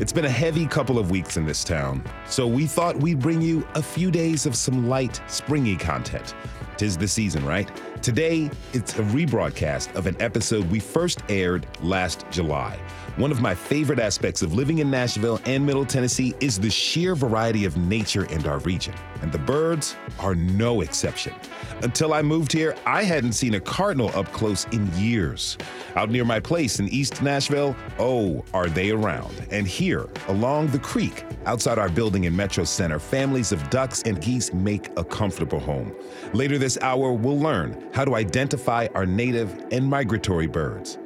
It's been a heavy couple of weeks in this town, so we thought we'd bring you a few days of some light, springy content. Tis the season, right? Today, it's a rebroadcast of an episode we first aired last July. One of my favorite aspects of living in Nashville and Middle Tennessee is the sheer variety of nature in our region, and the birds are no exception. Until I moved here, I hadn't seen a cardinal up close in years. Out near my place in East Nashville, oh, are they around. And here, along the creek, outside our building in Metro Center, families of ducks and geese make a comfortable home. Later this hour, we'll learn how to identify our native and migratory birds.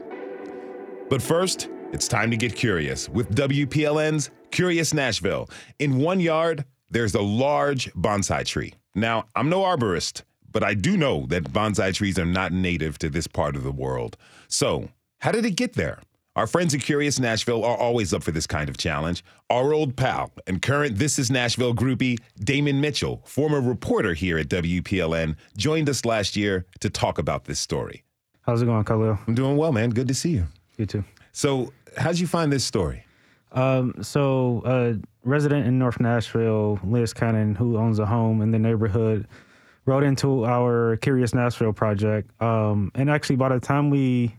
But first, it's time to get curious with WPLN's Curious Nashville. In one yard, there's a large bonsai tree. Now, I'm no arborist, but I do know that bonsai trees are not native to this part of the world. So, how did it get there? Our friends at Curious Nashville are always up for this kind of challenge. Our old pal and current This Is Nashville groupie, Damon Mitchell, former reporter here at WPLN, joined us last year to talk about this story. How's it going, Khalil? I'm doing well, man. Good to see you. You too. So, how'd you find this story? Um, so, uh, resident in North Nashville, Liz Cannon, who owns a home in the neighborhood, wrote into our Curious Nashville project. Um, and actually, by the time we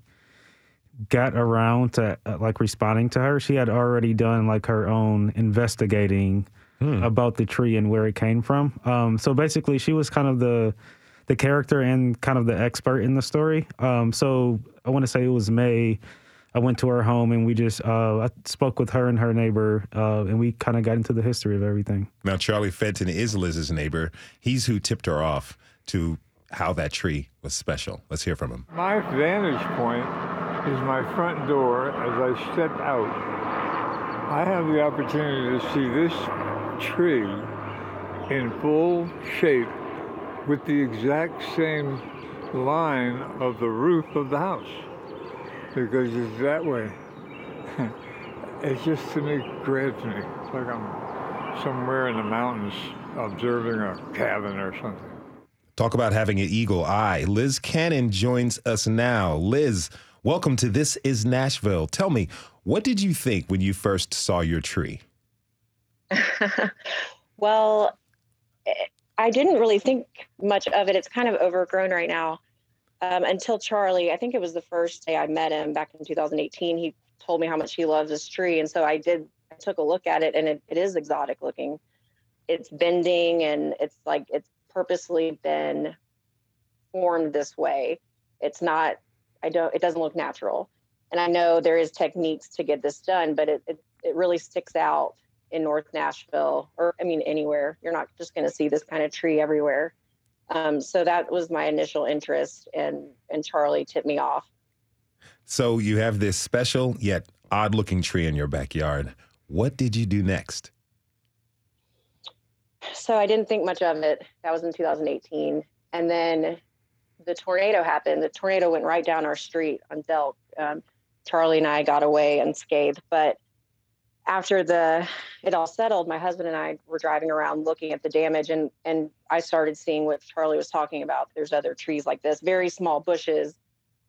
got around to uh, like responding to her, she had already done like her own investigating hmm. about the tree and where it came from. Um, so basically, she was kind of the the character and kind of the expert in the story. Um, so I want to say it was May I went to her home and we just uh, I spoke with her and her neighbor, uh, and we kind of got into the history of everything. Now, Charlie Fenton is Liz's neighbor. He's who tipped her off to how that tree was special. Let's hear from him. My vantage point is my front door as I step out. I have the opportunity to see this tree in full shape with the exact same line of the roof of the house because it's that way. it's just to me grabs me. It's like I'm somewhere in the mountains observing a cabin or something. Talk about having an eagle eye. Liz Cannon joins us now. Liz, welcome to This Is Nashville. Tell me, what did you think when you first saw your tree? well, I didn't really think much of it. It's kind of overgrown right now um, until Charlie, I think it was the first day I met him back in 2018. He told me how much he loves this tree. And so I did, I took a look at it and it, it is exotic looking. It's bending and it's like it's purposely been formed this way. It's not, I don't, it doesn't look natural. And I know there is techniques to get this done, but it, it, it really sticks out in North Nashville or I mean anywhere. You're not just going to see this kind of tree everywhere. Um, so that was my initial interest, and and Charlie tipped me off. So you have this special yet odd-looking tree in your backyard. What did you do next? So I didn't think much of it. That was in 2018, and then the tornado happened. The tornado went right down our street on Delk. Um, Charlie and I got away unscathed, but after the it all settled, my husband and I were driving around looking at the damage, and and I started seeing what Charlie was talking about. There's other trees like this, very small bushes,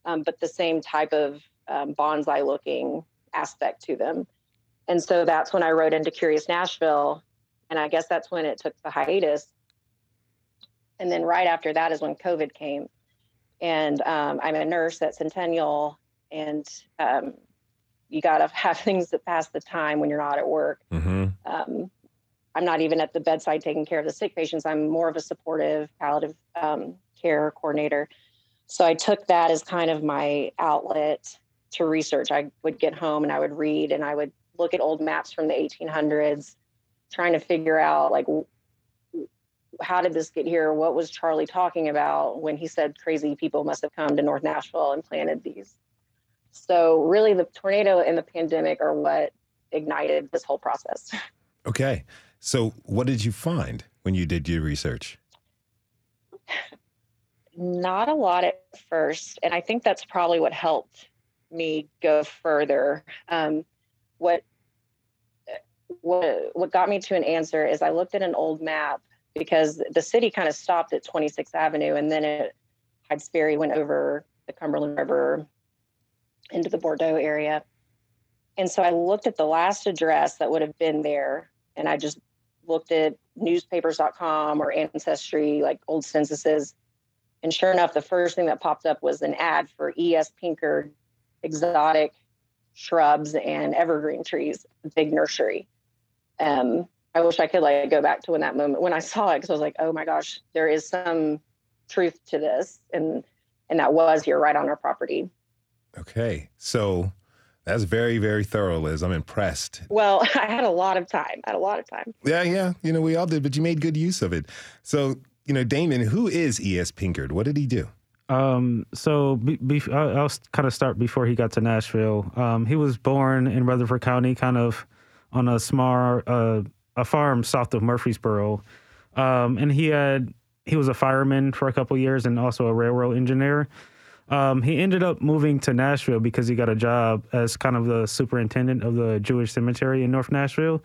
um, but the same type of um, bonsai looking aspect to them. And so that's when I wrote into Curious Nashville, and I guess that's when it took the hiatus. And then right after that is when COVID came, and um, I'm a nurse at Centennial, and um, you got to have things that pass the time when you're not at work. Mm-hmm. Um, I'm not even at the bedside taking care of the sick patients. I'm more of a supportive palliative um, care coordinator. So I took that as kind of my outlet to research. I would get home and I would read and I would look at old maps from the 1800s, trying to figure out like how did this get here? What was Charlie talking about when he said crazy people must have come to North Nashville and planted these so really the tornado and the pandemic are what ignited this whole process. Okay. So what did you find when you did your research? not a lot at first, and I think that's probably what helped me go further. Um, what what what got me to an answer is I looked at an old map because the city kind of stopped at 26th Avenue, and then it Hydes Ferry went over the Cumberland River into the Bordeaux area. And so I looked at the last address that would have been there, and I just looked at newspapers.com or Ancestry, like old censuses. And sure enough, the first thing that popped up was an ad for E.S. pinker exotic shrubs and evergreen trees, big nursery. Um, I wish I could like go back to when that moment when I saw it because I was like, oh my gosh, there is some truth to this, and and that was here right on our property. Okay, so that's very very thorough, Liz. I'm impressed. Well, I had a lot of time. I had a lot of time. Yeah, yeah, you know we all did, but you made good use of it. So you know, Damon, who is E.S. Pinkard? What did he do? Um, so be, be, I'll, I'll kind of start before he got to Nashville. Um, he was born in Rutherford County, kind of on a small uh, a farm south of Murfreesboro, um, and he had he was a fireman for a couple years and also a railroad engineer. Um, he ended up moving to Nashville because he got a job as kind of the superintendent of the Jewish cemetery in North Nashville.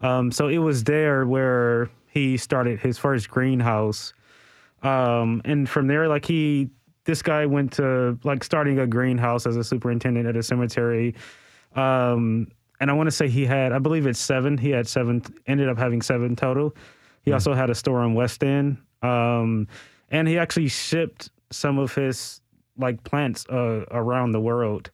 Um, so it was there where he started his first greenhouse. Um, and from there, like he, this guy went to like starting a greenhouse as a superintendent at a cemetery. Um, and I want to say he had, I believe it's seven. He had seven, ended up having seven total. He also had a store in West End. Um, and he actually shipped some of his like plants uh, around the world.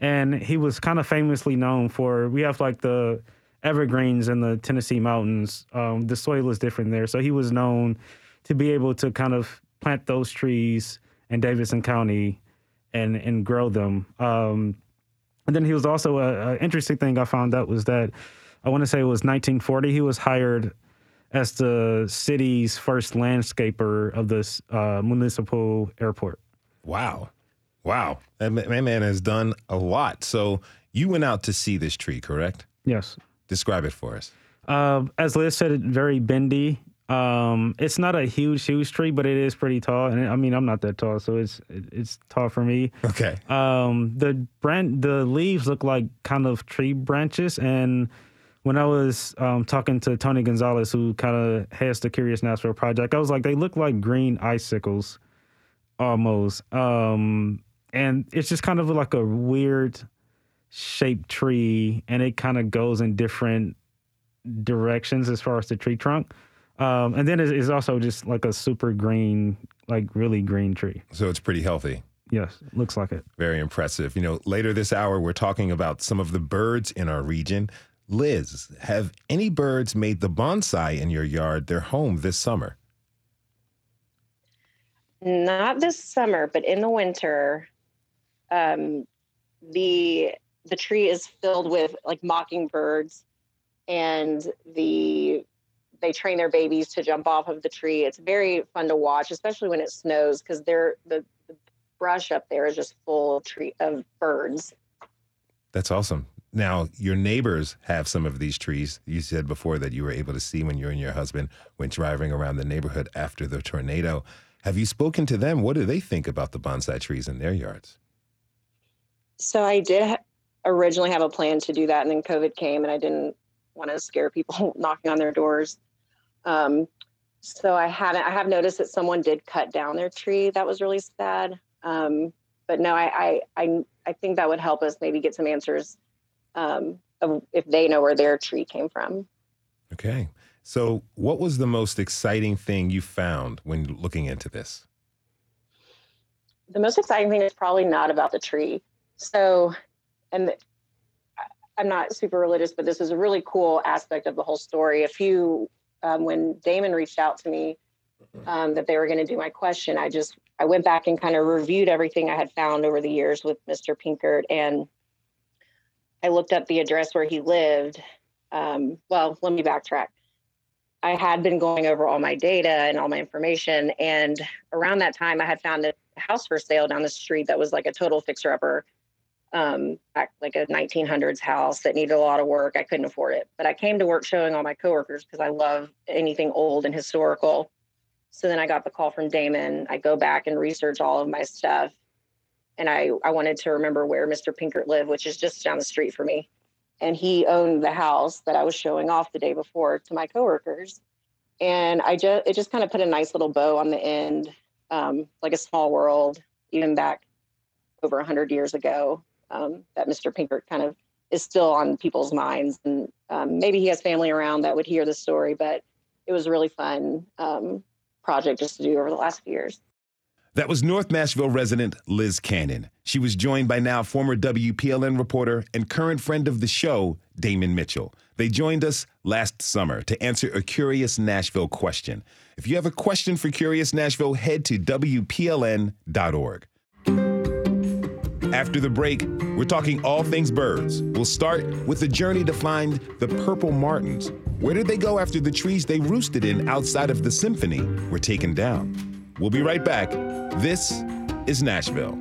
And he was kind of famously known for, we have like the evergreens in the Tennessee mountains. Um, the soil is different there. So he was known to be able to kind of plant those trees in Davidson County and, and grow them. Um, and then he was also an interesting thing I found out was that I want to say it was 1940. He was hired as the city's first landscaper of this uh, municipal airport. Wow. Wow. That man has done a lot. So you went out to see this tree, correct? Yes. Describe it for us. Uh, as Liz said, very bendy. Um, it's not a huge, huge tree, but it is pretty tall. And I mean, I'm not that tall, so it's it's tall for me. Okay. Um, the brand, the leaves look like kind of tree branches. And when I was um, talking to Tony Gonzalez, who kind of has the Curious Nashville project, I was like, they look like green icicles, almost. Um, and it's just kind of like a weird shaped tree, and it kind of goes in different directions as far as the tree trunk. Um, and then it's, also just like a super green, like really green tree. So it's pretty healthy. Yes, looks like it. Very impressive. You know, later this hour, we're talking about some of the birds in our region. Liz, have any birds made the bonsai in your yard their home this summer? Not this summer, but in the winter, um, the the tree is filled with like mockingbirds, and the they train their babies to jump off of the tree. It's very fun to watch, especially when it snows, because they're the, the brush up there is just full of tree of birds. That's awesome. Now, your neighbors have some of these trees. You said before that you were able to see when you and your husband went driving around the neighborhood after the tornado. Have you spoken to them? What do they think about the bonsai trees in their yards? So I did originally have a plan to do that, and then COVID came, and I didn't want to scare people knocking on their doors. Um, so I haven't. I have noticed that someone did cut down their tree. That was really sad. Um, but no, I, I, I I think that would help us maybe get some answers um, of if they know where their tree came from. Okay. So, what was the most exciting thing you found when looking into this? The most exciting thing is probably not about the tree. So, and I'm not super religious, but this is a really cool aspect of the whole story. A few um, when Damon reached out to me mm-hmm. um, that they were going to do my question, I just I went back and kind of reviewed everything I had found over the years with Mr. Pinkert, and I looked up the address where he lived. Um, well, let me backtrack. I had been going over all my data and all my information, and around that time, I had found a house for sale down the street that was like a total fixer-upper um, like a 1900s house that needed a lot of work. I couldn't afford it, but I came to work showing all my coworkers because I love anything old and historical. So then I got the call from Damon. I go back and research all of my stuff. And I, I wanted to remember where Mr. Pinkert lived, which is just down the street for me. And he owned the house that I was showing off the day before to my coworkers. And I just it just kind of put a nice little bow on the end, um, like a small world, even back over 100 years ago, um, that Mr. Pinkert kind of is still on people's minds. And um, maybe he has family around that would hear the story, but it was a really fun um, project just to do over the last few years. That was North Nashville resident Liz Cannon. She was joined by now former WPLN reporter and current friend of the show, Damon Mitchell. They joined us last summer to answer a Curious Nashville question. If you have a question for Curious Nashville, head to WPLN.org. After the break, we're talking all things birds. We'll start with the journey to find the purple martins. Where did they go after the trees they roosted in outside of the symphony were taken down? We'll be right back. This is Nashville.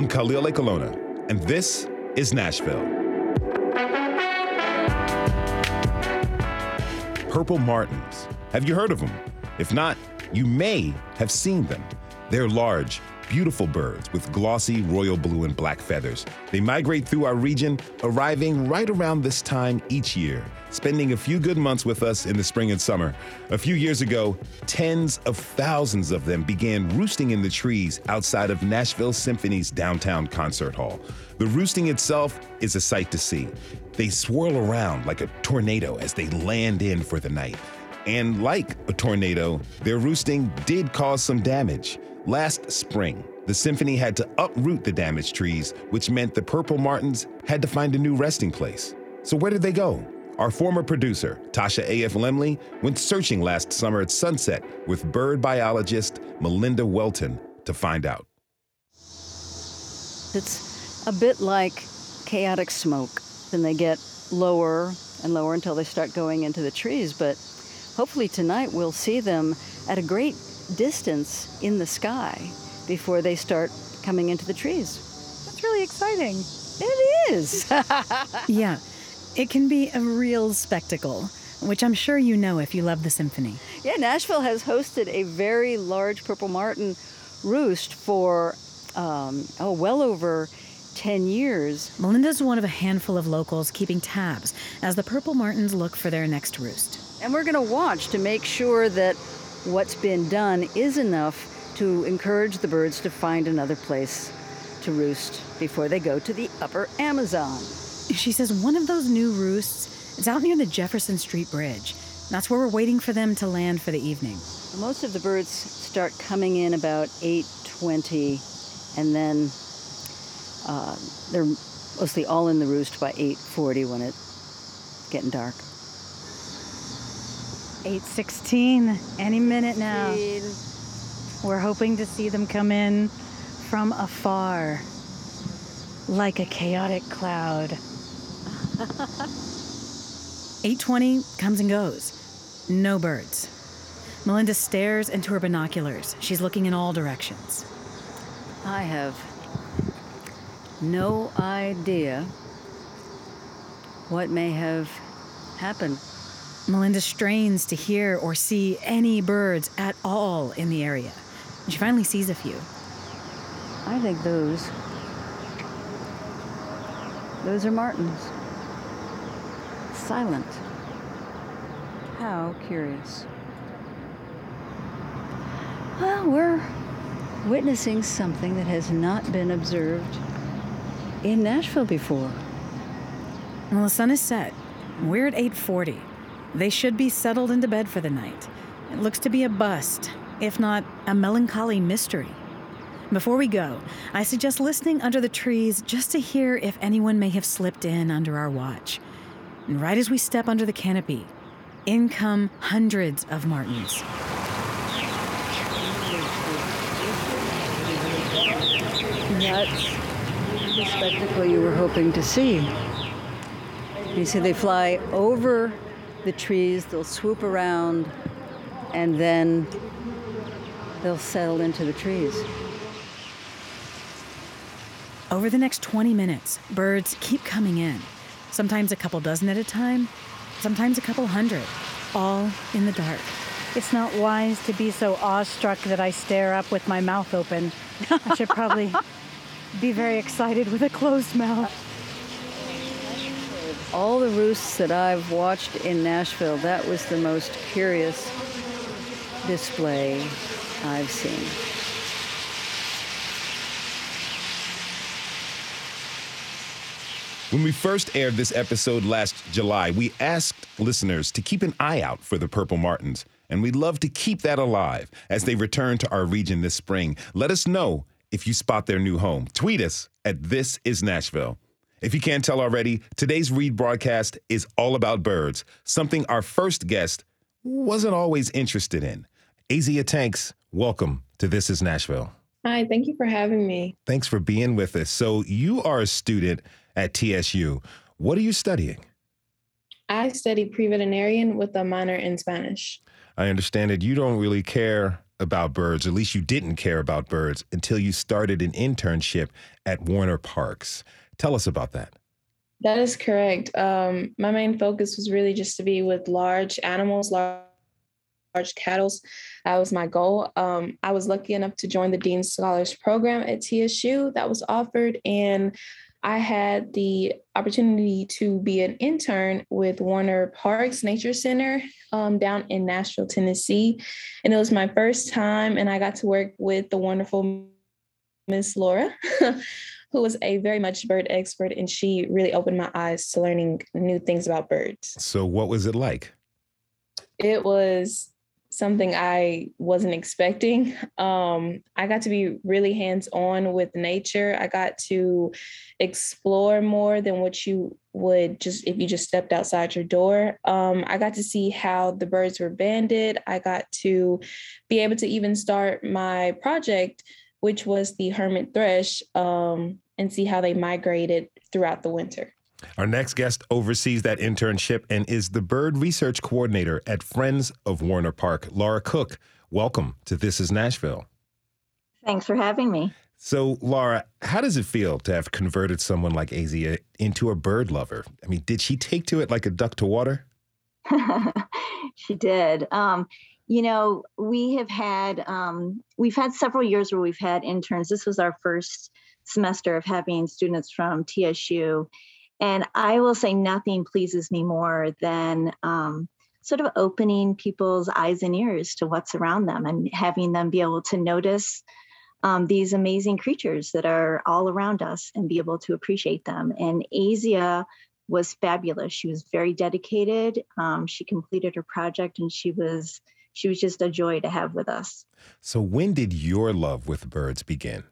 I'm Khalil Ekulona, and this is Nashville. Purple Martins. Have you heard of them? If not, you may have seen them. They're large, beautiful birds with glossy royal blue and black feathers. They migrate through our region, arriving right around this time each year, spending a few good months with us in the spring and summer. A few years ago, tens of thousands of them began roosting in the trees outside of Nashville Symphony's downtown concert hall. The roosting itself is a sight to see. They swirl around like a tornado as they land in for the night. And like a tornado, their roosting did cause some damage. Last spring, the symphony had to uproot the damaged trees, which meant the purple martins had to find a new resting place. So, where did they go? Our former producer, Tasha A.F. Lemley, went searching last summer at sunset with bird biologist Melinda Welton to find out. It's a bit like chaotic smoke. Then they get lower and lower until they start going into the trees. But hopefully tonight we'll see them at a great distance in the sky before they start coming into the trees. That's really exciting. It is. yeah, it can be a real spectacle, which I'm sure you know if you love the symphony. Yeah, Nashville has hosted a very large purple martin roost for, um, oh, well over 10 years. Melinda's one of a handful of locals keeping tabs as the purple martins look for their next roost. And we're going to watch to make sure that what's been done is enough to encourage the birds to find another place to roost before they go to the upper Amazon. She says one of those new roosts is out near the Jefferson Street Bridge. That's where we're waiting for them to land for the evening. Most of the birds start coming in about 8:20 and then uh, they're mostly all in the roost by 8:40 when it's getting dark. 8:16 any minute now. We're hoping to see them come in from afar like a chaotic cloud. 8:20 comes and goes. No birds. Melinda stares into her binoculars. She's looking in all directions. I have no idea what may have happened. Melinda strains to hear or see any birds at all in the area. She finally sees a few. I think those those are martins. Silent. How curious. Well, we're witnessing something that has not been observed in Nashville before. Well, the sun is set. We're at 8:40. They should be settled into bed for the night. It looks to be a bust, if not a melancholy mystery. Before we go, I suggest listening under the trees just to hear if anyone may have slipped in under our watch. And right as we step under the canopy, in come hundreds of martins. That's the spectacle you were hoping to see. You see, they fly over the trees, they'll swoop around and then they'll settle into the trees. Over the next 20 minutes, birds keep coming in, sometimes a couple dozen at a time, sometimes a couple hundred, all in the dark. It's not wise to be so awestruck that I stare up with my mouth open. I should probably be very excited with a closed mouth. All the roosts that I've watched in Nashville, that was the most curious display I've seen. When we first aired this episode last July, we asked listeners to keep an eye out for the Purple Martins, and we'd love to keep that alive as they return to our region this spring. Let us know if you spot their new home. Tweet us at This Is Nashville. If you can't tell already, today's Read broadcast is all about birds, something our first guest wasn't always interested in. Azia Tanks, welcome to This Is Nashville. Hi, thank you for having me. Thanks for being with us. So, you are a student at TSU. What are you studying? I study pre veterinarian with a minor in Spanish. I understand that you don't really care about birds, at least you didn't care about birds until you started an internship at Warner Parks. Tell us about that. That is correct. Um, my main focus was really just to be with large animals, large, large cattle. That was my goal. Um, I was lucky enough to join the Dean Scholars program at TSU that was offered, and I had the opportunity to be an intern with Warner Parks Nature Center um, down in Nashville, Tennessee. And it was my first time, and I got to work with the wonderful Miss Laura, who was a very much bird expert, and she really opened my eyes to learning new things about birds. So, what was it like? It was something I wasn't expecting. Um, I got to be really hands on with nature. I got to explore more than what you would just if you just stepped outside your door. Um, I got to see how the birds were banded. I got to be able to even start my project, which was the hermit thrush, um, and see how they migrated throughout the winter. Our next guest oversees that internship and is the bird research coordinator at Friends of Warner Park, Laura Cook. Welcome to This is Nashville. Thanks for having me. So, Laura, how does it feel to have converted someone like Azia into a bird lover? I mean, did she take to it like a duck to water? she did. Um, you know, we have had um, we've had several years where we've had interns. This was our first semester of having students from TSU, and I will say nothing pleases me more than um, sort of opening people's eyes and ears to what's around them and having them be able to notice um, these amazing creatures that are all around us and be able to appreciate them. And Azia was fabulous. She was very dedicated. Um, she completed her project and she was she was just a joy to have with us. So when did your love with birds begin?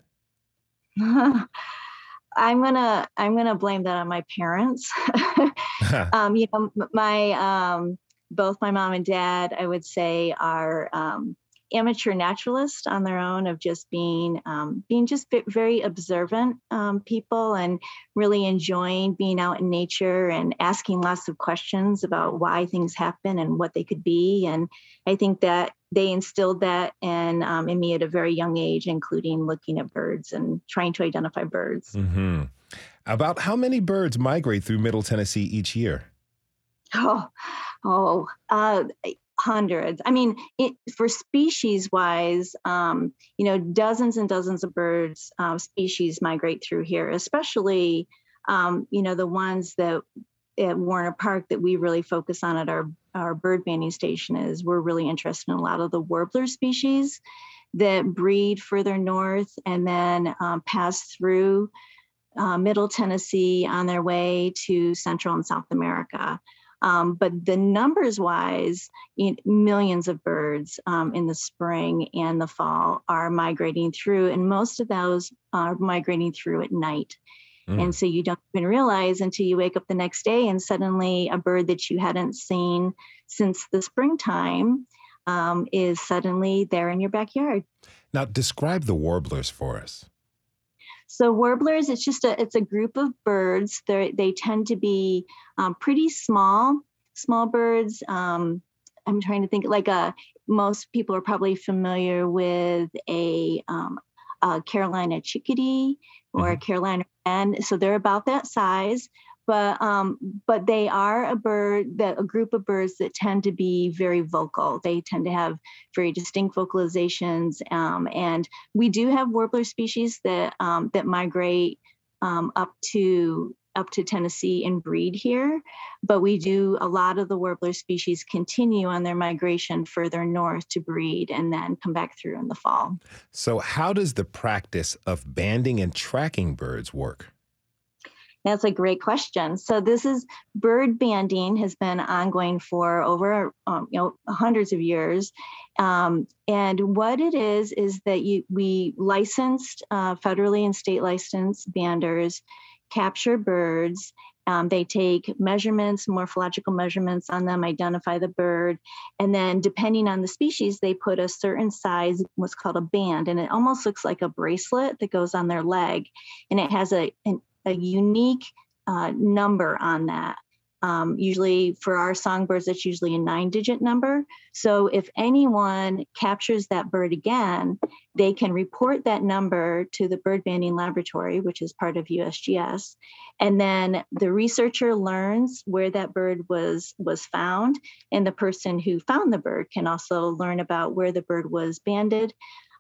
I'm gonna I'm gonna blame that on my parents. um, you know, my um, both my mom and dad, I would say, are um, amateur naturalists on their own of just being um, being just very observant um, people and really enjoying being out in nature and asking lots of questions about why things happen and what they could be and i think that they instilled that in, um, in me at a very young age including looking at birds and trying to identify birds mm-hmm. about how many birds migrate through middle tennessee each year oh oh uh, hundreds. I mean, it, for species wise, um, you know, dozens and dozens of birds uh, species migrate through here, especially, um, you know, the ones that at Warner Park that we really focus on at our, our bird banding station is we're really interested in a lot of the warbler species that breed further north and then um, pass through uh, middle Tennessee on their way to Central and South America. Um, but the numbers wise, millions of birds um, in the spring and the fall are migrating through, and most of those are migrating through at night. Mm. And so you don't even realize until you wake up the next day and suddenly a bird that you hadn't seen since the springtime um, is suddenly there in your backyard. Now, describe the warblers for us. So warblers, it's just a it's a group of birds. They they tend to be um, pretty small, small birds. Um, I'm trying to think like a most people are probably familiar with a, um, a Carolina chickadee or a Mm-hmm. Carolina wren. So they're about that size. But um, but they are a bird that a group of birds that tend to be very vocal. They tend to have very distinct vocalizations, um, and we do have warbler species that um, that migrate um, up to up to Tennessee and breed here. But we do a lot of the warbler species continue on their migration further north to breed and then come back through in the fall. So, how does the practice of banding and tracking birds work? That's a great question. So this is bird banding has been ongoing for over um, you know hundreds of years, um, and what it is is that you we licensed uh, federally and state licensed banders capture birds. Um, they take measurements, morphological measurements on them, identify the bird, and then depending on the species, they put a certain size, what's called a band, and it almost looks like a bracelet that goes on their leg, and it has a an a unique uh, number on that. Um, usually for our songbirds, it's usually a nine digit number. So if anyone captures that bird again, they can report that number to the bird banding laboratory, which is part of USGS. And then the researcher learns where that bird was was found, and the person who found the bird can also learn about where the bird was banded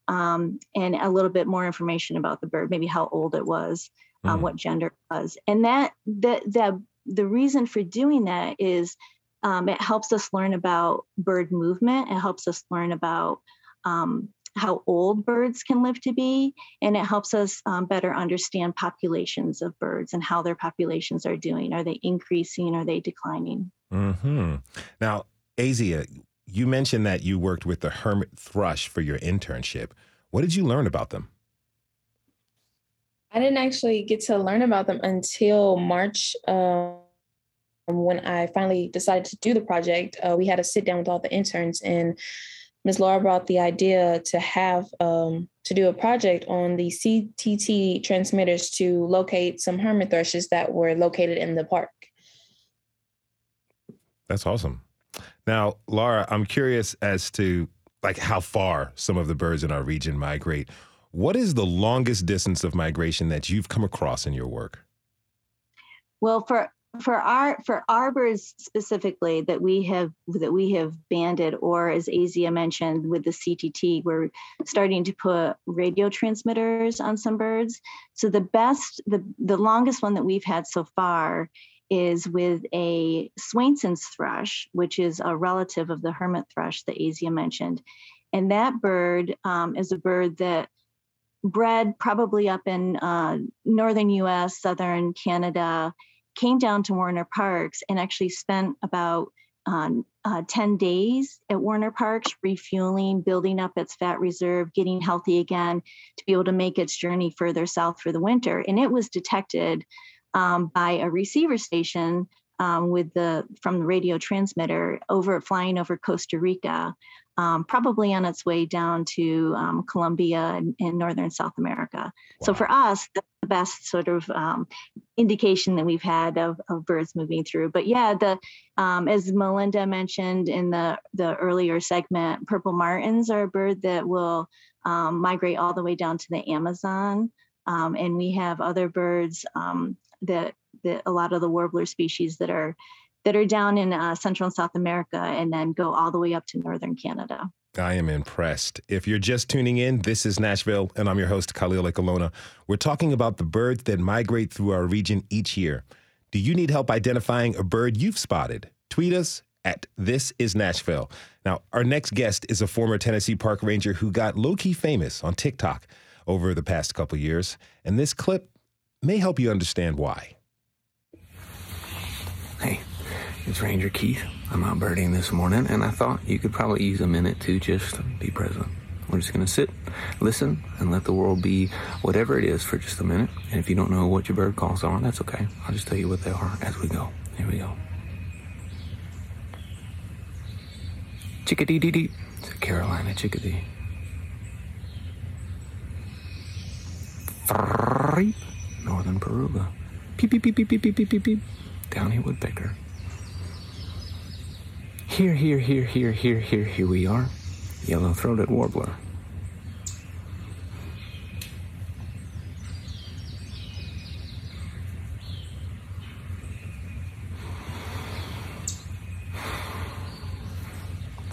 um, and a little bit more information about the bird, maybe how old it was um, Mm. what gender it was. And that the the the reason for doing that is um, it helps us learn about bird movement. It helps us learn about um, how old birds can live to be, and it helps us um, better understand populations of birds and how their populations are doing. Are they increasing? Are they declining? hmm Now, Azia, you mentioned that you worked with the hermit thrush for your internship. What did you learn about them? I didn't actually get to learn about them until March. Um, when I finally decided to do the project, uh, we had a sit down with all the interns, and Ms. Laura brought the idea to have um, to do a project on the CTT transmitters to locate some hermit thrushes that were located in the park. That's awesome. Now, Laura, I'm curious as to like how far some of the birds in our region migrate. What is the longest distance of migration that you've come across in your work? Well, for for our for our birds specifically that we have that we have banded, or as Azia mentioned with the CTT, we're starting to put radio transmitters on some birds. So the best, the the longest one that we've had so far is with a Swainson's thrush, which is a relative of the hermit thrush that Azia mentioned, and that bird um, is a bird that bred probably up in uh, northern U.S., southern Canada came down to Warner Parks and actually spent about um, uh, 10 days at Warner Parks, refueling, building up its fat reserve, getting healthy again to be able to make its journey further south for the winter. And it was detected um, by a receiver station um, with the from the radio transmitter over flying over Costa Rica, um, probably on its way down to um, Colombia and, and northern South America. So for us, that's the best sort of um, indication that we've had of, of birds moving through. But yeah, the um, as Melinda mentioned in the the earlier segment, purple martins are a bird that will um, migrate all the way down to the Amazon, um, and we have other birds um, that that a lot of the warbler species that are that are down in uh, Central and South America, and then go all the way up to northern Canada. I am impressed. If you're just tuning in, this is Nashville, and I'm your host, Khalil Ekulona. We're talking about the birds that migrate through our region each year. Do you need help identifying a bird you've spotted? Tweet us at This Is Nashville. Now, our next guest is a former Tennessee park ranger who got low key famous on TikTok over the past couple years, and this clip may help you understand why. Hey, it's Ranger Keith. I'm out birding this morning, and I thought you could probably use a minute to just be present. We're just going to sit, listen, and let the world be whatever it is for just a minute. And if you don't know what your bird calls are, that's okay. I'll just tell you what they are as we go. Here we go. Chickadee dee dee. It's a Carolina chickadee. Northern Parula. Peep, peep, peep, peep, peep, peep, peep, peep. Downy woodpecker. Here, here, here, here, here, here, here we are. yellow throated warbler.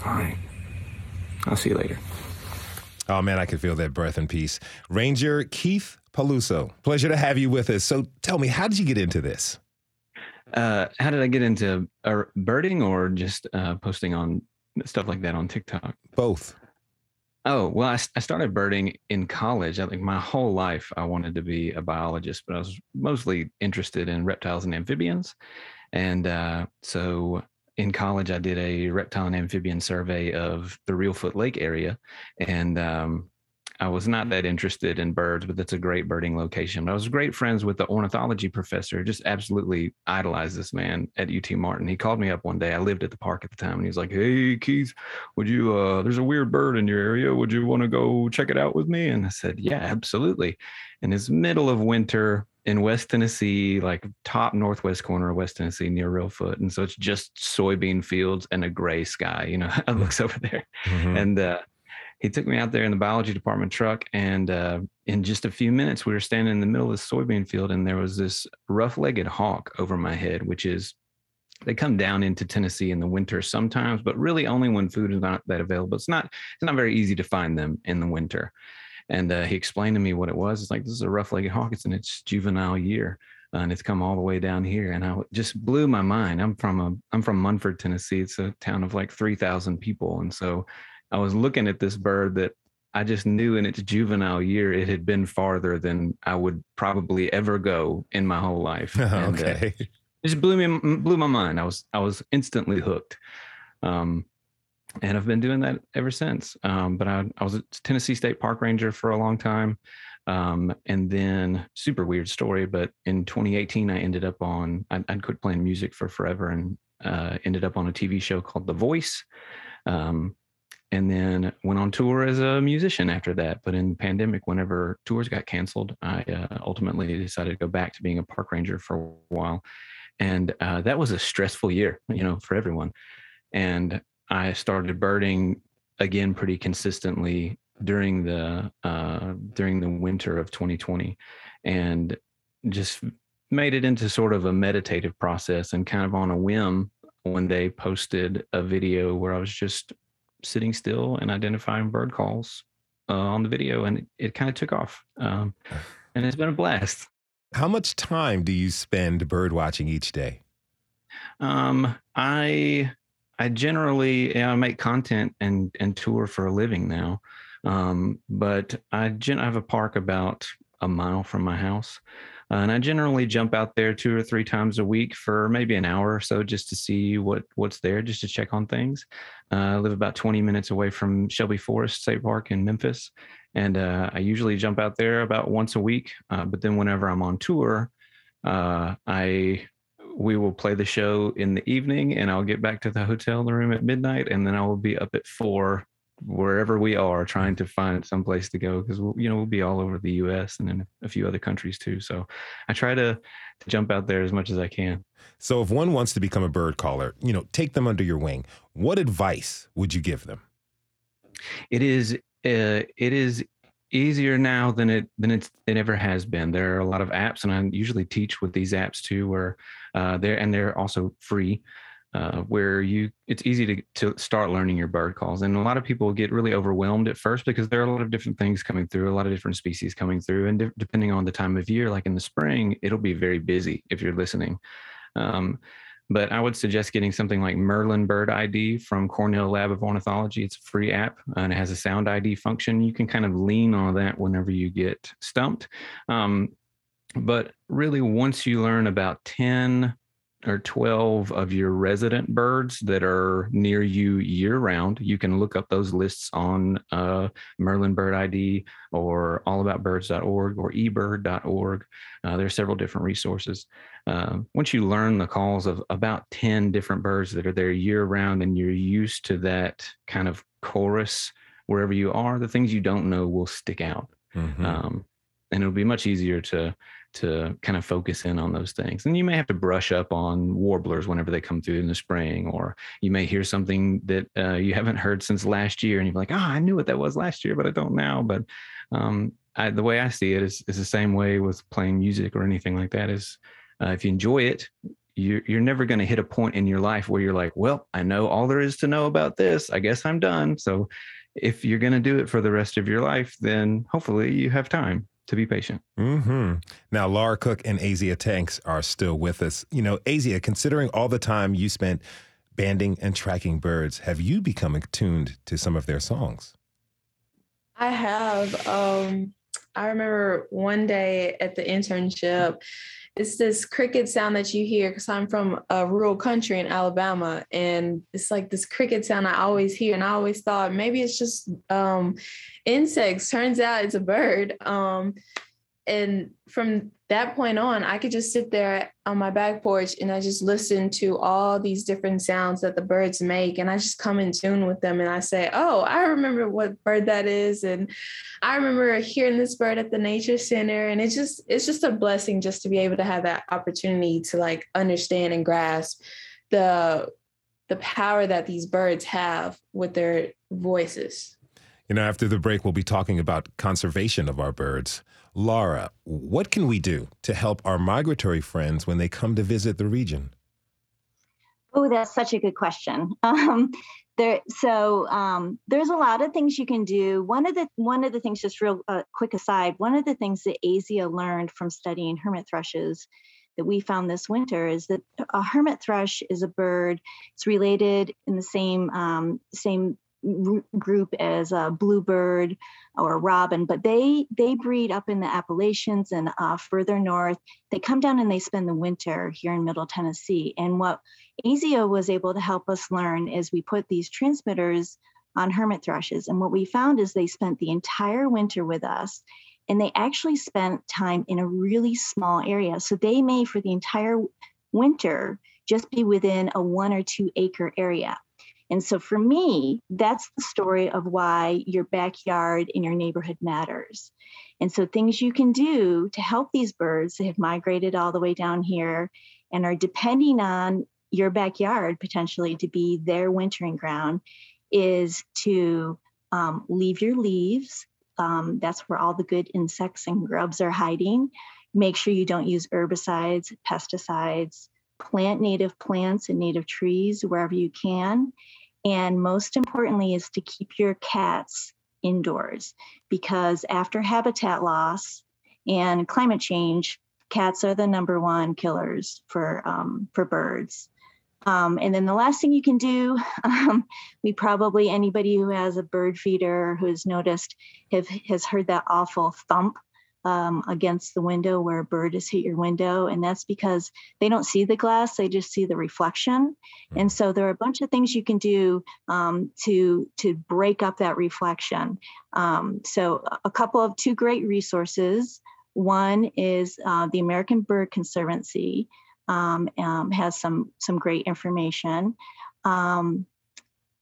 All right. I'll see you later. Oh man, I can feel that breath and peace. Ranger Keith Paluso, pleasure to have you with us. So tell me, how did you get into this? Uh, how did I get into uh, birding or just uh, posting on stuff like that on TikTok? Both. Oh well, I, I started birding in college. I think my whole life I wanted to be a biologist, but I was mostly interested in reptiles and amphibians, and uh, so in college I did a reptile and amphibian survey of the Reelfoot Lake area, and um, I was not that interested in birds, but that's a great birding location. But I was great friends with the ornithology professor. Just absolutely idolized this man at UT Martin. He called me up one day. I lived at the park at the time, and he was like, "Hey, Keith, would you? Uh, there's a weird bird in your area. Would you want to go check it out with me?" And I said, "Yeah, absolutely." And it's middle of winter in West Tennessee, like top northwest corner of West Tennessee near Reelfoot. and so it's just soybean fields and a gray sky. You know, it looks over there, Mhm. and. uh he took me out there in the biology department truck and uh, in just a few minutes we were standing in the middle of the soybean field and there was this rough-legged hawk over my head which is they come down into tennessee in the winter sometimes but really only when food is not that available. It's not it's not very easy to find them in the winter. And uh, he explained to me what it was. It's like this is a rough-legged hawk. It's in its juvenile year uh, and it's come all the way down here. And i just blew my mind. I'm from a i'm from munford tennessee. It's a town of like 3000 people. And so I was looking at this bird that I just knew in its juvenile year it had been farther than I would probably ever go in my whole life. And, uh, okay. it just blew me blew my mind. I was I was instantly hooked. Um, and I've been doing that ever since. Um, but I, I was a Tennessee State Park Ranger for a long time. Um, and then super weird story, but in 2018, I ended up on, I, I'd quit playing music for forever and uh, ended up on a TV show called The Voice. Um, and then went on tour as a musician after that. But in the pandemic, whenever tours got canceled, I uh, ultimately decided to go back to being a park ranger for a while. And uh, that was a stressful year, you know, for everyone. And I started birding again pretty consistently during the uh, during the winter of 2020, and just made it into sort of a meditative process. And kind of on a whim, one day posted a video where I was just sitting still and identifying bird calls uh, on the video, and it, it kind of took off. Um, and it's been a blast. How much time do you spend bird watching each day? Um, I I generally you know, I make content and and tour for a living now, um, but I gen- I have a park about a mile from my house. Uh, and I generally jump out there two or three times a week for maybe an hour or so just to see what what's there, just to check on things. Uh, I live about 20 minutes away from Shelby Forest State Park in Memphis, and uh, I usually jump out there about once a week. Uh, but then whenever I'm on tour, uh, I we will play the show in the evening, and I'll get back to the hotel room at midnight, and then I will be up at four wherever we are trying to find some place to go because we'll, you know we'll be all over the US and in a few other countries too so I try to, to jump out there as much as I can So, if one wants to become a bird caller, you know, take them under your wing. What advice would you give them? it is uh, it is easier now than it than it's it ever has been there are a lot of apps and I usually teach with these apps too where uh, they're and they're also free uh, where you it's easy to, to start learning your bird calls and a lot of people get really overwhelmed at first because there are a lot of different things coming through a lot of different species coming through and de- depending on the time of year like in the spring it'll be very busy if you're listening um, but I would suggest getting something like Merlin Bird ID from Cornell Lab of Ornithology. It's a free app and it has a sound ID function. You can kind of lean on that whenever you get stumped. Um, but really, once you learn about 10 or 12 of your resident birds that are near you year round, you can look up those lists on uh, Merlin Bird ID or allaboutbirds.org or ebird.org. Uh, there are several different resources. Uh, once you learn the calls of about 10 different birds that are there year round and you're used to that kind of chorus wherever you are, the things you don't know will stick out. Mhm. Um, and it'll be much easier to to kind of focus in on those things. And you may have to brush up on warblers whenever they come through in the spring, or you may hear something that uh, you haven't heard since last year, and you're like, "Oh, I knew what that was last year, but I don't now." But um, I, the way I see it is, is the same way with playing music or anything like that. Is uh, if you enjoy it, you're, you're never going to hit a point in your life where you're like, "Well, I know all there is to know about this. I guess I'm done." So if you're going to do it for the rest of your life, then hopefully you have time to be patient. Mm-hmm. Now, Laura Cook and Azia Tanks are still with us. You know, Azia, considering all the time you spent banding and tracking birds, have you become attuned to some of their songs? I have. Um, I remember one day at the internship, it's this cricket sound that you hear because I'm from a rural country in Alabama, and it's like this cricket sound I always hear, and I always thought maybe it's just um, insects. Turns out it's a bird. Um, and from that point on, I could just sit there on my back porch and I just listen to all these different sounds that the birds make. And I just come in tune with them and I say, Oh, I remember what bird that is. And I remember hearing this bird at the nature center. And it's just, it's just a blessing just to be able to have that opportunity to like understand and grasp the the power that these birds have with their voices. You know, after the break, we'll be talking about conservation of our birds. Laura, what can we do to help our migratory friends when they come to visit the region? Oh, that's such a good question. Um, there, so um, there's a lot of things you can do. One of the one of the things, just real uh, quick aside, one of the things that Azia learned from studying hermit thrushes that we found this winter is that a hermit thrush is a bird. It's related in the same um, same group as a bluebird or robin, but they they breed up in the Appalachians and uh, further north. They come down and they spend the winter here in Middle Tennessee. And what Azia was able to help us learn is we put these transmitters on hermit thrushes, and what we found is they spent the entire winter with us. And they actually spent time in a really small area. So they may, for the entire winter, just be within a one or two acre area. And so for me, that's the story of why your backyard and your neighborhood matters. And so things you can do to help these birds that have migrated all the way down here and are depending on your backyard potentially to be their wintering ground is to um, leave your leaves. Um, that's where all the good insects and grubs are hiding. Make sure you don't use herbicides, pesticides, plant native plants and native trees wherever you can. And most importantly, is to keep your cats indoors because after habitat loss and climate change, cats are the number one killers for um, for birds. Um, and then the last thing you can do, um, we probably anybody who has a bird feeder who's noticed have has heard that awful thump um, against the window where a bird has hit your window. And that's because they don't see the glass, they just see the reflection. Mm. And so there are a bunch of things you can do um, to, to break up that reflection. Um, so, a couple of two great resources. One is uh, the American Bird Conservancy. Um, um, has some some great information. Um,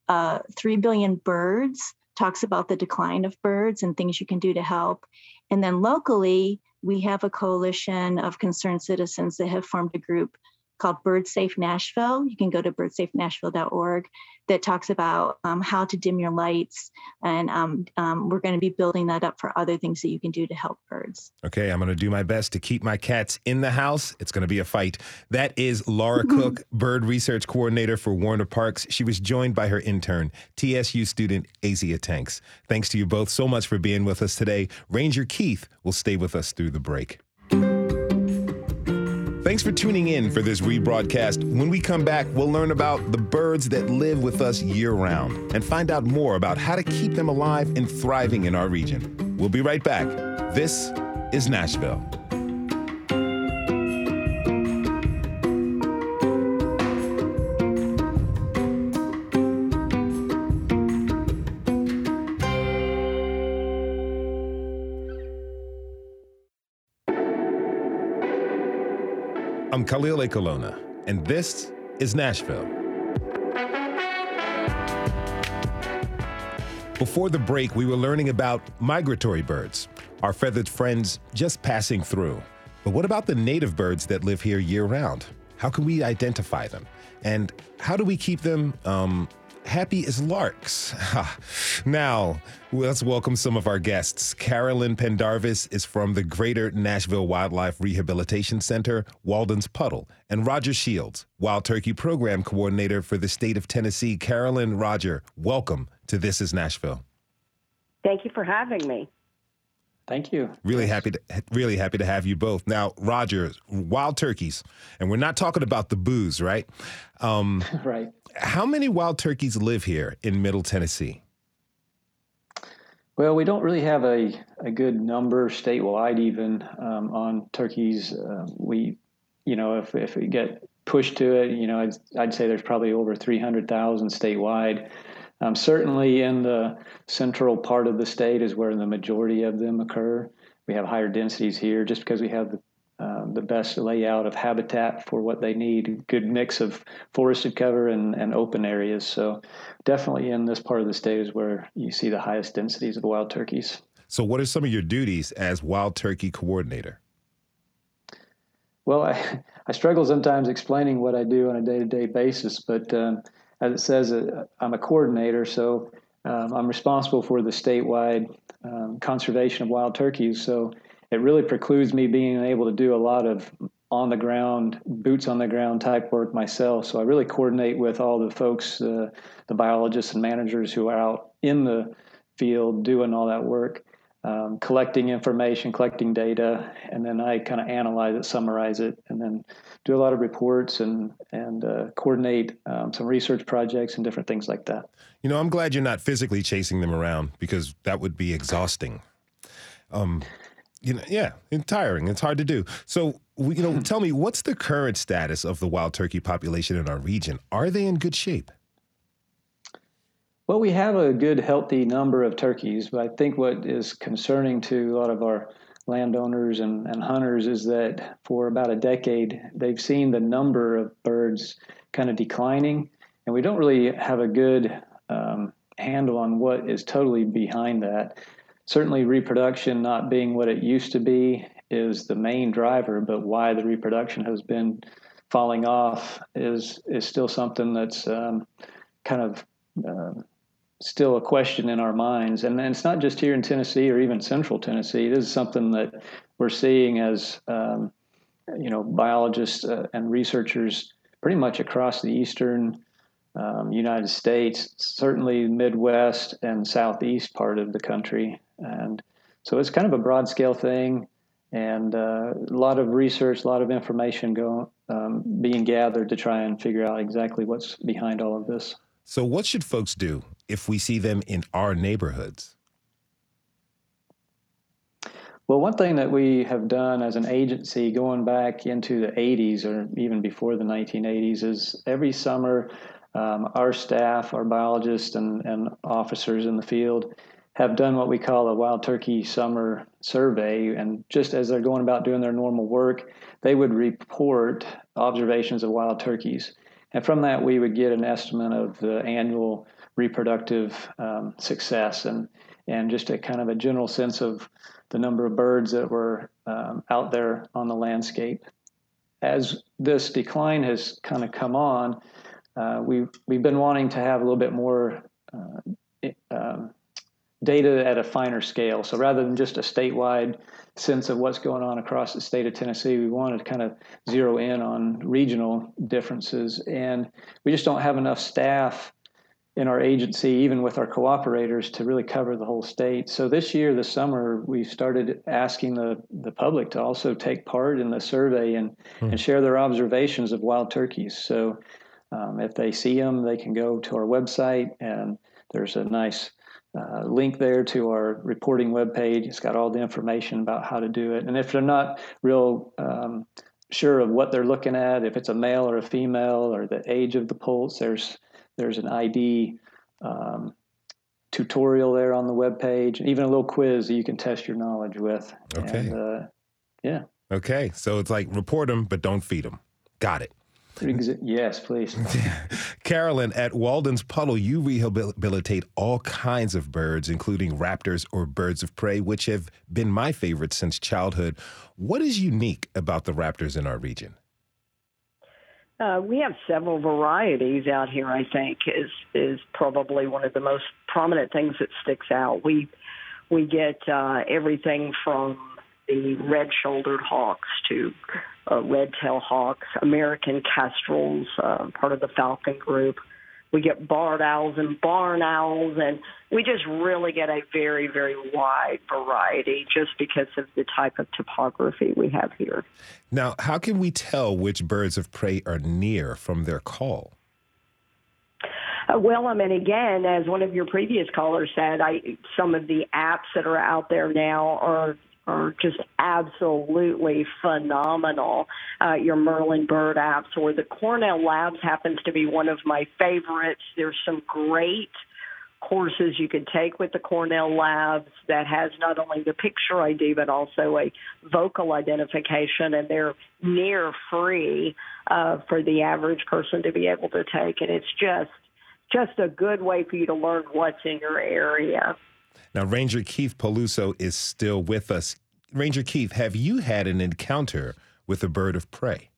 uh, Three billion birds talks about the decline of birds and things you can do to help. And then locally, we have a coalition of concerned citizens that have formed a group called Bird Safe Nashville. You can go to birdsafenashville.org that talks about um, how to dim your lights. And um, um, we're going to be building that up for other things that you can do to help birds. Okay, I'm going to do my best to keep my cats in the house. It's going to be a fight. That is Laura Cook, Bird Research Coordinator for Warner Parks. She was joined by her intern, TSU student Azia Tanks. Thanks to you both so much for being with us today. Ranger Keith will stay with us through the break. Thanks for tuning in for this rebroadcast. When we come back, we'll learn about the birds that live with us year round and find out more about how to keep them alive and thriving in our region. We'll be right back. This is Nashville. I'm Khalil Ekulona, and this is Nashville. Before the break, we were learning about migratory birds, our feathered friends just passing through. But what about the native birds that live here year round? How can we identify them? And how do we keep them um, happy as larks? now, let's welcome some of our guests. Carolyn Pendarvis is from the Greater Nashville Wildlife Rehabilitation Center, Walden's Puddle, and Roger Shields, Wild Turkey Program Coordinator for the state of Tennessee. Carolyn, Roger, welcome to This is Nashville. Thank you for having me. Thank you. Really happy to really happy to have you both. Now, Roger, wild turkeys, and we're not talking about the booze, right? Um, right. How many wild turkeys live here in Middle Tennessee? Well, we don't really have a, a good number statewide, even um, on turkeys. Uh, we, you know, if, if we get pushed to it, you know, I'd, I'd say there's probably over 300,000 statewide. Um, certainly in the central part of the state is where the majority of them occur. We have higher densities here just because we have the, uh, the best layout of habitat for what they need, good mix of forested cover and, and open areas. So definitely in this part of the state is where you see the highest densities of wild turkeys. So what are some of your duties as wild turkey coordinator? Well, I, I struggle sometimes explaining what I do on a day-to-day basis, but um, as it says, uh, I'm a coordinator, so um, I'm responsible for the statewide um, conservation of wild turkeys. So it really precludes me being able to do a lot of on the ground, boots on the ground type work myself. So I really coordinate with all the folks, uh, the biologists and managers who are out in the field doing all that work um, collecting information, collecting data, and then I kind of analyze it, summarize it, and then do a lot of reports and and uh, coordinate um, some research projects and different things like that. You know, I'm glad you're not physically chasing them around because that would be exhausting. Um, you know, yeah, and tiring. It's hard to do. So, you know, tell me, what's the current status of the wild turkey population in our region? Are they in good shape? Well, we have a good, healthy number of turkeys, but I think what is concerning to a lot of our landowners and, and hunters is that for about a decade, they've seen the number of birds kind of declining, and we don't really have a good um, handle on what is totally behind that. Certainly, reproduction not being what it used to be is the main driver, but why the reproduction has been falling off is is still something that's um, kind of uh, still a question in our minds. And, and, it's not just here in Tennessee or even central Tennessee. This is something that we're seeing as, um, you know, biologists uh, and researchers pretty much across the eastern um, United States, certainly Midwest and Southeast part of the country. And so it's kind of a broad scale thing and uh, a lot of research, a lot of information going, um, being gathered to try and figure out exactly what's behind all of this. So, what should folks do if we see them in our neighborhoods? Well, one thing that we have done as an agency going back into the 80s or even before the 1980s is every summer, um, our staff, our biologists, and, and officers in the field have done what we call a wild turkey summer survey. And just as they're going about doing their normal work, they would report observations of wild turkeys. And from that, we would get an estimate of the annual reproductive um, success and, and just a kind of a general sense of the number of birds that were um, out there on the landscape. As this decline has kind of come on, uh, we've, we've been wanting to have a little bit more uh, um, data at a finer scale. So rather than just a statewide sense of what's going on across the state of Tennessee. We wanted to kind of zero in on regional differences. And we just don't have enough staff in our agency, even with our cooperators, to really cover the whole state. So this year, this summer, we started asking the, the public to also take part in the survey and, hmm. and share their observations of wild turkeys. So um, if they see them, they can go to our website and there's a nice uh, link there to our reporting webpage. It's got all the information about how to do it. And if they're not real um, sure of what they're looking at, if it's a male or a female or the age of the poults, there's there's an ID um, tutorial there on the webpage, and even a little quiz that you can test your knowledge with. Okay. And, uh, yeah. Okay. So it's like report them, but don't feed them. Got it. Yes, please. Carolyn, at Walden's Puddle, you rehabilitate all kinds of birds, including raptors or birds of prey, which have been my favorite since childhood. What is unique about the raptors in our region? Uh, we have several varieties out here. I think is is probably one of the most prominent things that sticks out. We we get uh, everything from the red-shouldered hawks to uh, red-tailed hawks, American kestrels, uh, part of the falcon group. We get barred owls and barn owls, and we just really get a very, very wide variety just because of the type of topography we have here. Now, how can we tell which birds of prey are near from their call? Uh, well, I mean, again, as one of your previous callers said, I some of the apps that are out there now are are just absolutely phenomenal. Uh, your Merlin Bird apps or the Cornell Labs happens to be one of my favorites. There's some great courses you could take with the Cornell Labs that has not only the picture ID but also a vocal identification, and they're near free uh, for the average person to be able to take. And it's just just a good way for you to learn what's in your area. Now, Ranger Keith Paluso is still with us. Ranger Keith, have you had an encounter with a bird of prey?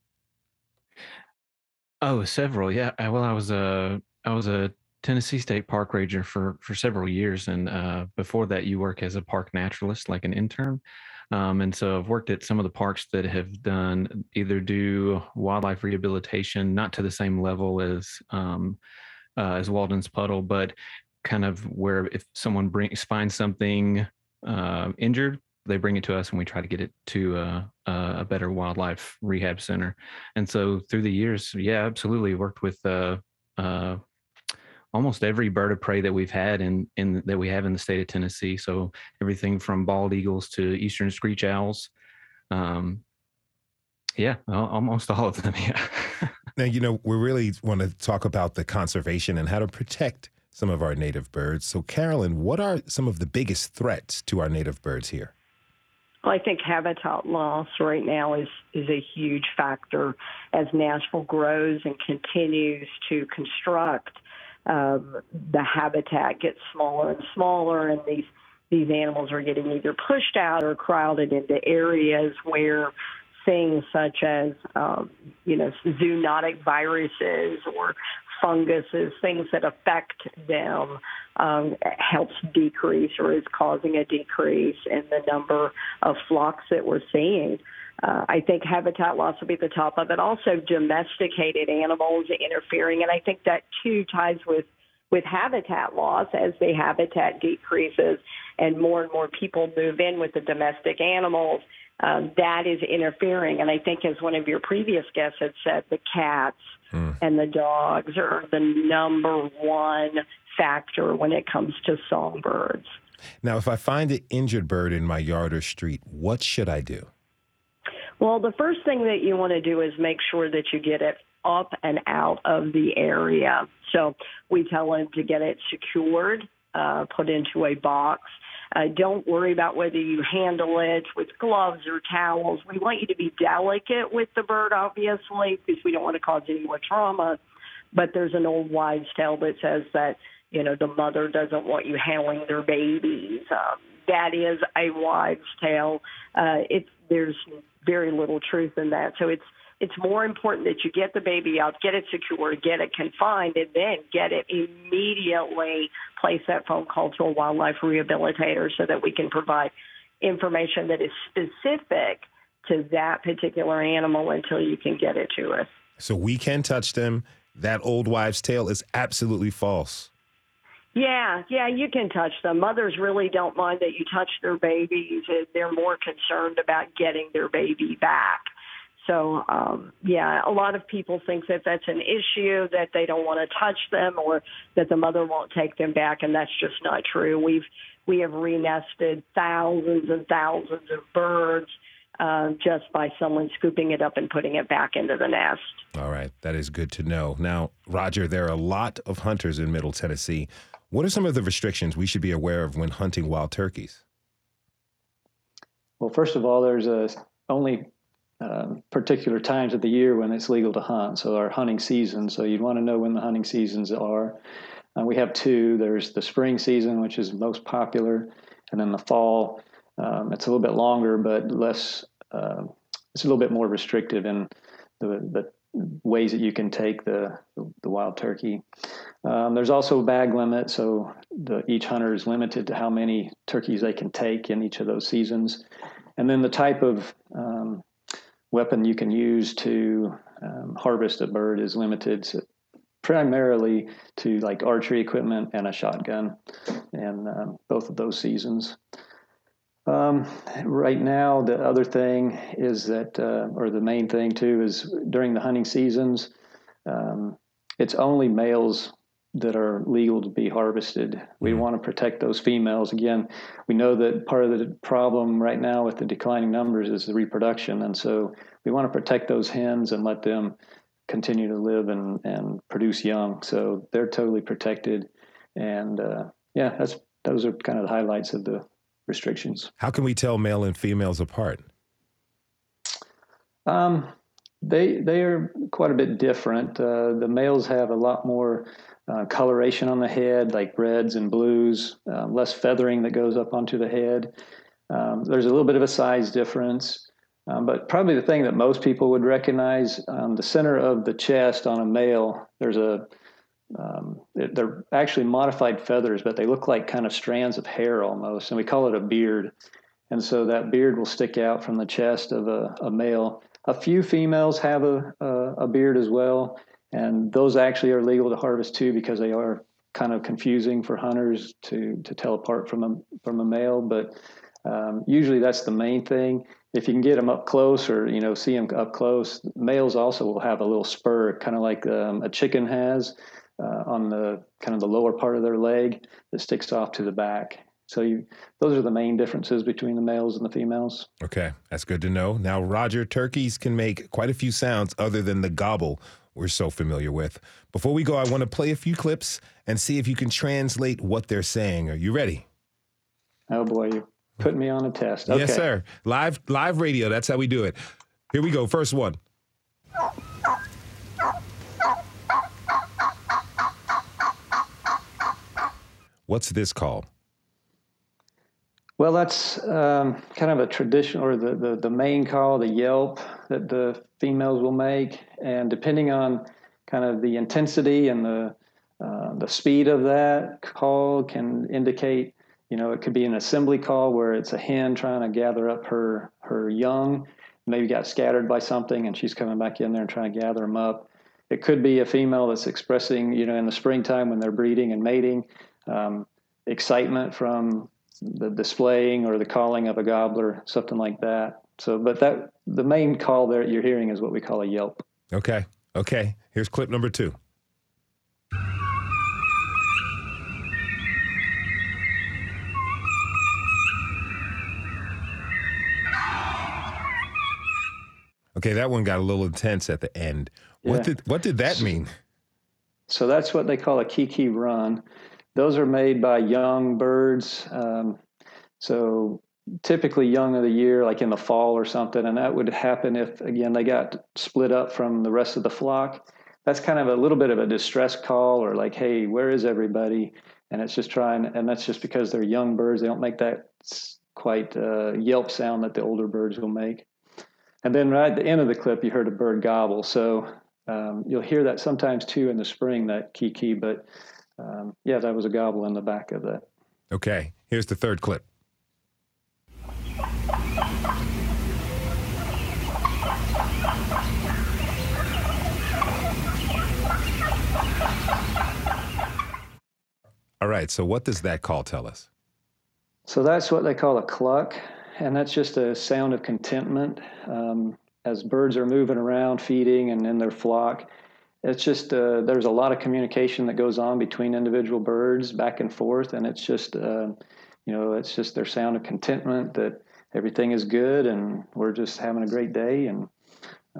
Oh, several. Yeah. Well, I was a I was a Tennessee State Park ranger for for several years, and uh, before that, you work as a park naturalist, like an intern. Um, and so I've worked at some of the parks that have done either do wildlife rehabilitation, not to the same level as um, uh, as Walden's Puddle, but kind of where if someone brings finds something uh, injured, they bring it to us and we try to get it to uh, a better wildlife rehab center. And so through the years, yeah, absolutely worked with uh, uh, almost every bird of prey that we've had in, in that we have in the state of Tennessee. So everything from bald eagles to eastern screech owls. Um, yeah, almost all of them. Yeah. now, you know, we really want to talk about the conservation and how to protect some of our native birds. So, Carolyn, what are some of the biggest threats to our native birds here? Well, I think habitat loss right now is, is a huge factor as Nashville grows and continues to construct. Um, the habitat gets smaller and smaller, and these these animals are getting either pushed out or crowded into areas where things such as um, you know zoonotic viruses or funguses, things that affect them, um, helps decrease or is causing a decrease in the number of flocks that we're seeing. Uh, I think habitat loss will be at the top of it. Also, domesticated animals interfering, and I think that too ties with with habitat loss as the habitat decreases and more and more people move in with the domestic animals um, that is interfering. And I think, as one of your previous guests had said, the cats mm. and the dogs are the number one factor when it comes to songbirds. Now, if I find an injured bird in my yard or street, what should I do? Well, the first thing that you want to do is make sure that you get it up and out of the area. So we tell them to get it secured, uh, put into a box. Uh, don't worry about whether you handle it with gloves or towels. We want you to be delicate with the bird, obviously, because we don't want to cause any more trauma. But there's an old wives' tale that says that you know the mother doesn't want you handling their babies. Um, that is a wives' tale. Uh, it's there's very little truth in that. So it's it's more important that you get the baby out, get it secure, get it confined, and then get it immediately. Place that phone call to a wildlife rehabilitator so that we can provide information that is specific to that particular animal until you can get it to us. So we can touch them. That old wives' tale is absolutely false. Yeah, yeah, you can touch them. Mothers really don't mind that you touch their babies. They're more concerned about getting their baby back. So, um, yeah, a lot of people think that that's an issue, that they don't want to touch them or that the mother won't take them back, and that's just not true. We've we have renested thousands and thousands of birds uh, just by someone scooping it up and putting it back into the nest. All right, that is good to know. Now, Roger, there are a lot of hunters in Middle Tennessee. What are some of the restrictions we should be aware of when hunting wild turkeys? Well, first of all, there's a only um, particular times of the year when it's legal to hunt. So our hunting season. So you'd want to know when the hunting seasons are. Uh, we have two. There's the spring season, which is most popular, and then the fall. Um, it's a little bit longer, but less. Uh, it's a little bit more restrictive in the, the ways that you can take the the wild turkey. Um, there's also a bag limit, so the, each hunter is limited to how many turkeys they can take in each of those seasons. And then the type of um, weapon you can use to um, harvest a bird is limited primarily to like archery equipment and a shotgun, and um, both of those seasons. Um, right now, the other thing is that, uh, or the main thing too, is during the hunting seasons, um, it's only males that are legal to be harvested. We mm-hmm. want to protect those females. Again, we know that part of the problem right now with the declining numbers is the reproduction, and so we want to protect those hens and let them continue to live and, and produce young. So they're totally protected, and uh, yeah, that's those are kind of the highlights of the restrictions. How can we tell male and females apart? Um, they they are quite a bit different. Uh, the males have a lot more uh, coloration on the head, like reds and blues, um, less feathering that goes up onto the head. Um, there's a little bit of a size difference, um, but probably the thing that most people would recognize on the center of the chest on a male, there's a um, they're actually modified feathers, but they look like kind of strands of hair almost, and we call it a beard. And so that beard will stick out from the chest of a, a male. A few females have a, a, a beard as well, and those actually are legal to harvest too because they are kind of confusing for hunters to to tell apart from a from a male. But um, usually that's the main thing. If you can get them up close or you know see them up close, males also will have a little spur, kind of like um, a chicken has uh, on the kind of the lower part of their leg that sticks off to the back. So you, those are the main differences between the males and the females. Okay, that's good to know. Now, Roger, turkeys can make quite a few sounds other than the gobble we're so familiar with. Before we go, I want to play a few clips and see if you can translate what they're saying. Are you ready? Oh boy, you put me on a test. Okay. Yes, sir. Live live radio. That's how we do it. Here we go. First one. What's this call? Well, that's um, kind of a traditional or the, the, the main call, the yelp that the females will make. And depending on kind of the intensity and the, uh, the speed of that call can indicate, you know, it could be an assembly call where it's a hen trying to gather up her, her young, maybe got scattered by something and she's coming back in there and trying to gather them up. It could be a female that's expressing, you know, in the springtime when they're breeding and mating, um, excitement from the displaying or the calling of a gobbler, something like that. So, but that the main call there you're hearing is what we call a yelp. Okay. Okay. Here's clip number two. Okay, that one got a little intense at the end. What yeah. did what did that mean? So that's what they call a kiki run. Those are made by young birds. Um, so typically young of the year, like in the fall or something. And that would happen if, again, they got split up from the rest of the flock. That's kind of a little bit of a distress call or like, hey, where is everybody? And it's just trying, and that's just because they're young birds. They don't make that quite uh, yelp sound that the older birds will make. And then right at the end of the clip, you heard a bird gobble. So um, you'll hear that sometimes too in the spring, that kiki. But um, yeah, that was a gobble in the back of that. Okay, here's the third clip. All right, so what does that call tell us? So that's what they call a cluck, and that's just a sound of contentment. Um, as birds are moving around, feeding, and in their flock, it's just uh, there's a lot of communication that goes on between individual birds back and forth, and it's just uh, you know it's just their sound of contentment that everything is good and we're just having a great day and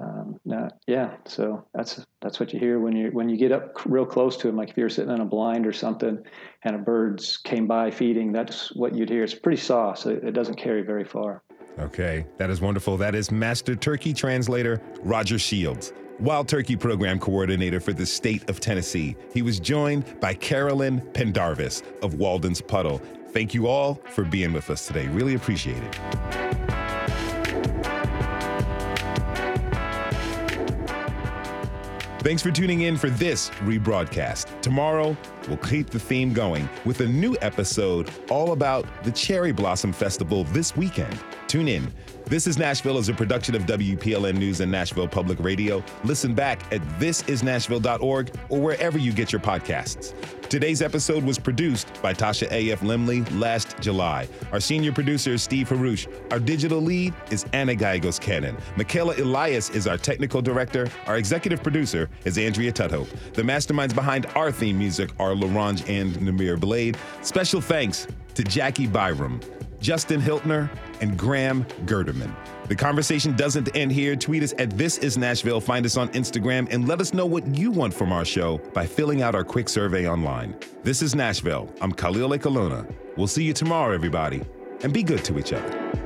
um, yeah so that's that's what you hear when you when you get up real close to them like if you're sitting in a blind or something and a bird's came by feeding that's what you'd hear it's pretty soft so it doesn't carry very far Okay, that is wonderful. That is Master Turkey Translator Roger Shields. Wild Turkey Program Coordinator for the state of Tennessee. He was joined by Carolyn Pendarvis of Walden's Puddle. Thank you all for being with us today. Really appreciate it. Thanks for tuning in for this rebroadcast. Tomorrow, we'll keep the theme going with a new episode all about the Cherry Blossom Festival this weekend. Tune in. This is Nashville is a production of WPLN News and Nashville Public Radio. Listen back at thisisnashville.org or wherever you get your podcasts. Today's episode was produced by Tasha A.F. Lemley last July. Our senior producer is Steve Haruch. Our digital lead is Anna Gallegos Cannon. Michaela Elias is our technical director. Our executive producer is Andrea Tudhope. The masterminds behind our theme music are LaRange and Namir Blade. Special thanks to Jackie Byram. Justin Hiltner, and Graham Gerderman. The conversation doesn't end here. Tweet us at This Is Nashville. Find us on Instagram and let us know what you want from our show by filling out our quick survey online. This is Nashville. I'm Khalil Ekulona. We'll see you tomorrow, everybody, and be good to each other.